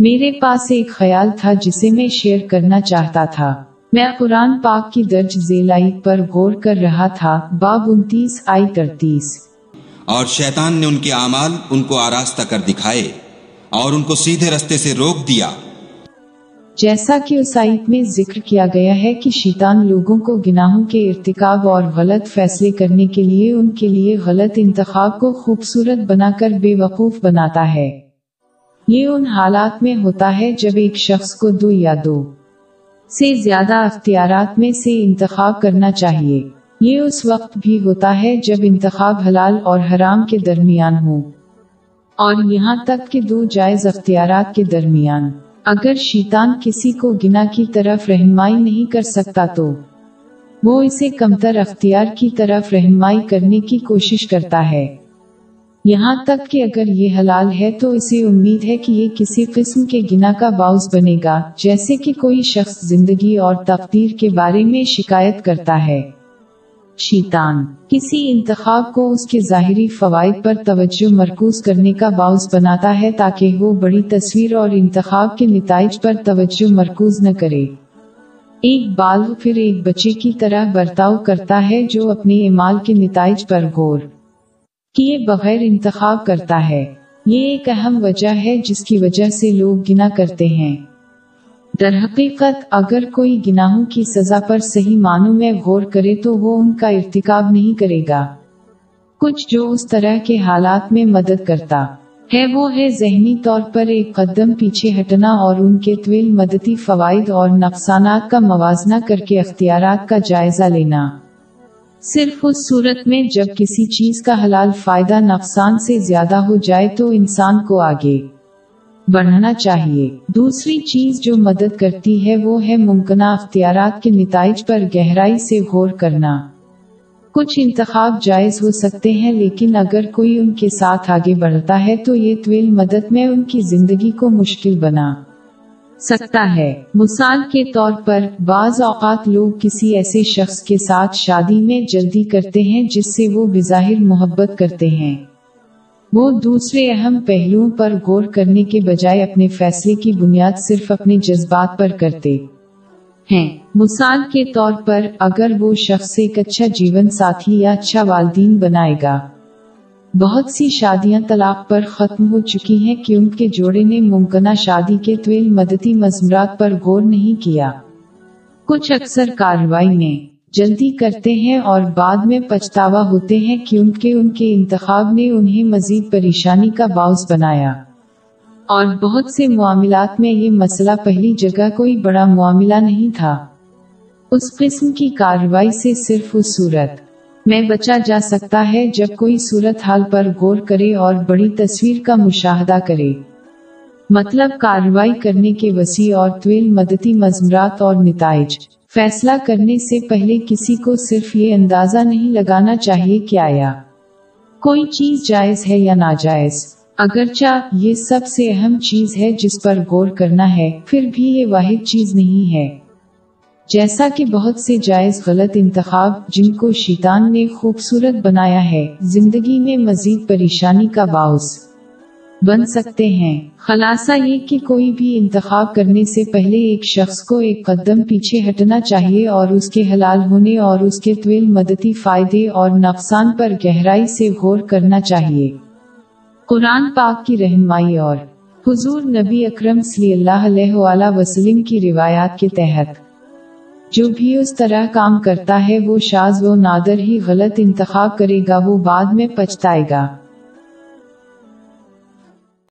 میرے پاس ایک خیال تھا جسے میں شیئر کرنا چاہتا تھا۔ میں قرآن پاک کی درج ذیلائی پر غور کر رہا تھا۔ باب انتیس آئی ترتیس۔ اور شیطان نے ان کے اعمال ان کو آراستہ کر دکھائے اور ان کو سیدھے رستے سے روک دیا۔ جیسا کہ اس آیت میں ذکر کیا گیا ہے کہ شیطان لوگوں کو گناہوں کے ارتکاب اور غلط فیصلے کرنے کے لیے ان کے لیے غلط انتخاب کو خوبصورت بنا کر بے وقوف بناتا ہے۔ یہ ان حالات میں ہوتا ہے جب ایک شخص کو دو یا دو سے زیادہ اختیارات میں سے انتخاب کرنا چاہیے۔ یہ اس وقت بھی ہوتا ہے جب انتخاب حلال اور حرام کے درمیان ہو۔ اور یہاں تک کہ دو جائز اختیارات کے درمیان۔ اگر شیطان کسی کو گنا کی طرف رہنمائی نہیں کر سکتا تو وہ اسے کمتر اختیار کی طرف رہنمائی کرنے کی کوشش کرتا ہے۔ یہاں تک کہ اگر یہ حلال ہے تو اسے امید ہے کہ یہ کسی قسم کے گنا کا باؤس بنے گا، جیسے کہ کوئی شخص زندگی اور تقدیر کے بارے میں شکایت کرتا ہے۔ شیطان، کسی انتخاب کو اس کے ظاہری فوائد پر توجہ مرکوز کرنے کا باعث بناتا ہے تاکہ وہ بڑی تصویر اور انتخاب کے نتائج پر توجہ مرکوز نہ کرے۔ ایک بال پھر ایک بچے کی طرح برتاؤ کرتا ہے جو اپنے امال کے نتائج پر غور۔ کیے بغیر انتخاب کرتا ہے۔ یہ ایک اہم وجہ ہے جس کی وجہ سے لوگ گنا کرتے ہیں۔ در حقیقت، اگر کوئی گناہوں کی سزا پر صحیح معنوں میں غور کرے تو وہ ان کا ارتکاب نہیں کرے گا۔ کچھ جو اس طرح کے حالات میں مدد کرتا ہے، وہ ہے ذہنی طور پر ایک قدم پیچھے ہٹنا اور ان کے طویل مدتی فوائد اور نقصانات کا موازنہ کر کے اختیارات کا جائزہ لینا۔ صرف اس صورت میں جب کسی چیز کا حلال فائدہ نقصان سے زیادہ ہو جائے تو انسان کو آگے بڑھنا چاہیے۔ دوسری چیز جو مدد کرتی ہے وہ ہے ممکنہ اختیارات کے نتائج پر گہرائی سے غور کرنا۔ کچھ انتخاب جائز ہو سکتے ہیں لیکن اگر کوئی ان کے ساتھ آگے بڑھتا ہے تو یہ طویل مدد میں ان کی زندگی کو مشکل بنا۔ سکتا ہے۔ مثال کے طور پر، بعض اوقات لوگ کسی ایسے شخص کے ساتھ شادی میں جلدی کرتے ہیں جس سے وہ بظاہر محبت کرتے ہیں۔ وہ دوسرے اہم پہلوؤں پر غور کرنے کے بجائے اپنے فیصلے کی بنیاد صرف اپنے جذبات پر کرتے ہیں۔ مثال کے طور پر، اگر وہ شخص ایک اچھا جیون ساتھی یا اچھا والدین بنائے گا۔ بہت سی شادیاں طلاق پر ختم ہو چکی ہیں کیونکہ جوڑے نے ممکنہ شادی کے طویل مدتی مضمرات پر غور نہیں کیا۔ کچھ اکثر کارروائی میں جلدی کرتے ہیں اور بعد میں پچھتاوا ہوتے ہیں کیونکہ ان کے انتخاب نے انہیں مزید پریشانی کا باعث بنایا۔ اور بہت سے معاملات میں یہ مسئلہ پہلی جگہ کوئی بڑا معاملہ نہیں تھا۔ اس قسم کی کارروائی سے صرف اس صورت میں بچا جا سکتا ہے جب کوئی صورت حال پر غور کرے اور بڑی تصویر کا مشاہدہ کرے۔ مطلب کارروائی کرنے کے وسیع اور طویل مدتی مضمرات اور نتائج۔ فیصلہ کرنے سے پہلے کسی کو صرف یہ اندازہ نہیں لگانا چاہیے کہ آیا کوئی چیز جائز ہے یا ناجائز۔ اگرچہ یہ سب سے اہم چیز ہے جس پر غور کرنا ہے، پھر بھی یہ واحد چیز نہیں ہے۔ جیسا کہ بہت سے جائز غلط انتخاب جن کو شیطان نے خوبصورت بنایا ہے، زندگی میں مزید پریشانی کا باعث بن سکتے ہیں۔ خلاصہ یہ کہ کوئی بھی انتخاب کرنے سے پہلے ایک شخص کو ایک قدم پیچھے ہٹنا چاہیے اور اس کے حلال ہونے اور اس کے طویل مدتی فائدے اور نقصان پر گہرائی سے غور کرنا چاہیے۔ قرآن پاک کی رہنمائی اور حضور نبی اکرم صلی اللہ علیہ وآلہ وسلم کی روایات کے تحت جو بھی اس طرح کام کرتا ہے وہ شاز و نادر ہی غلط انتخاب کرے گا، وہ بعد میں پچھتائے گا۔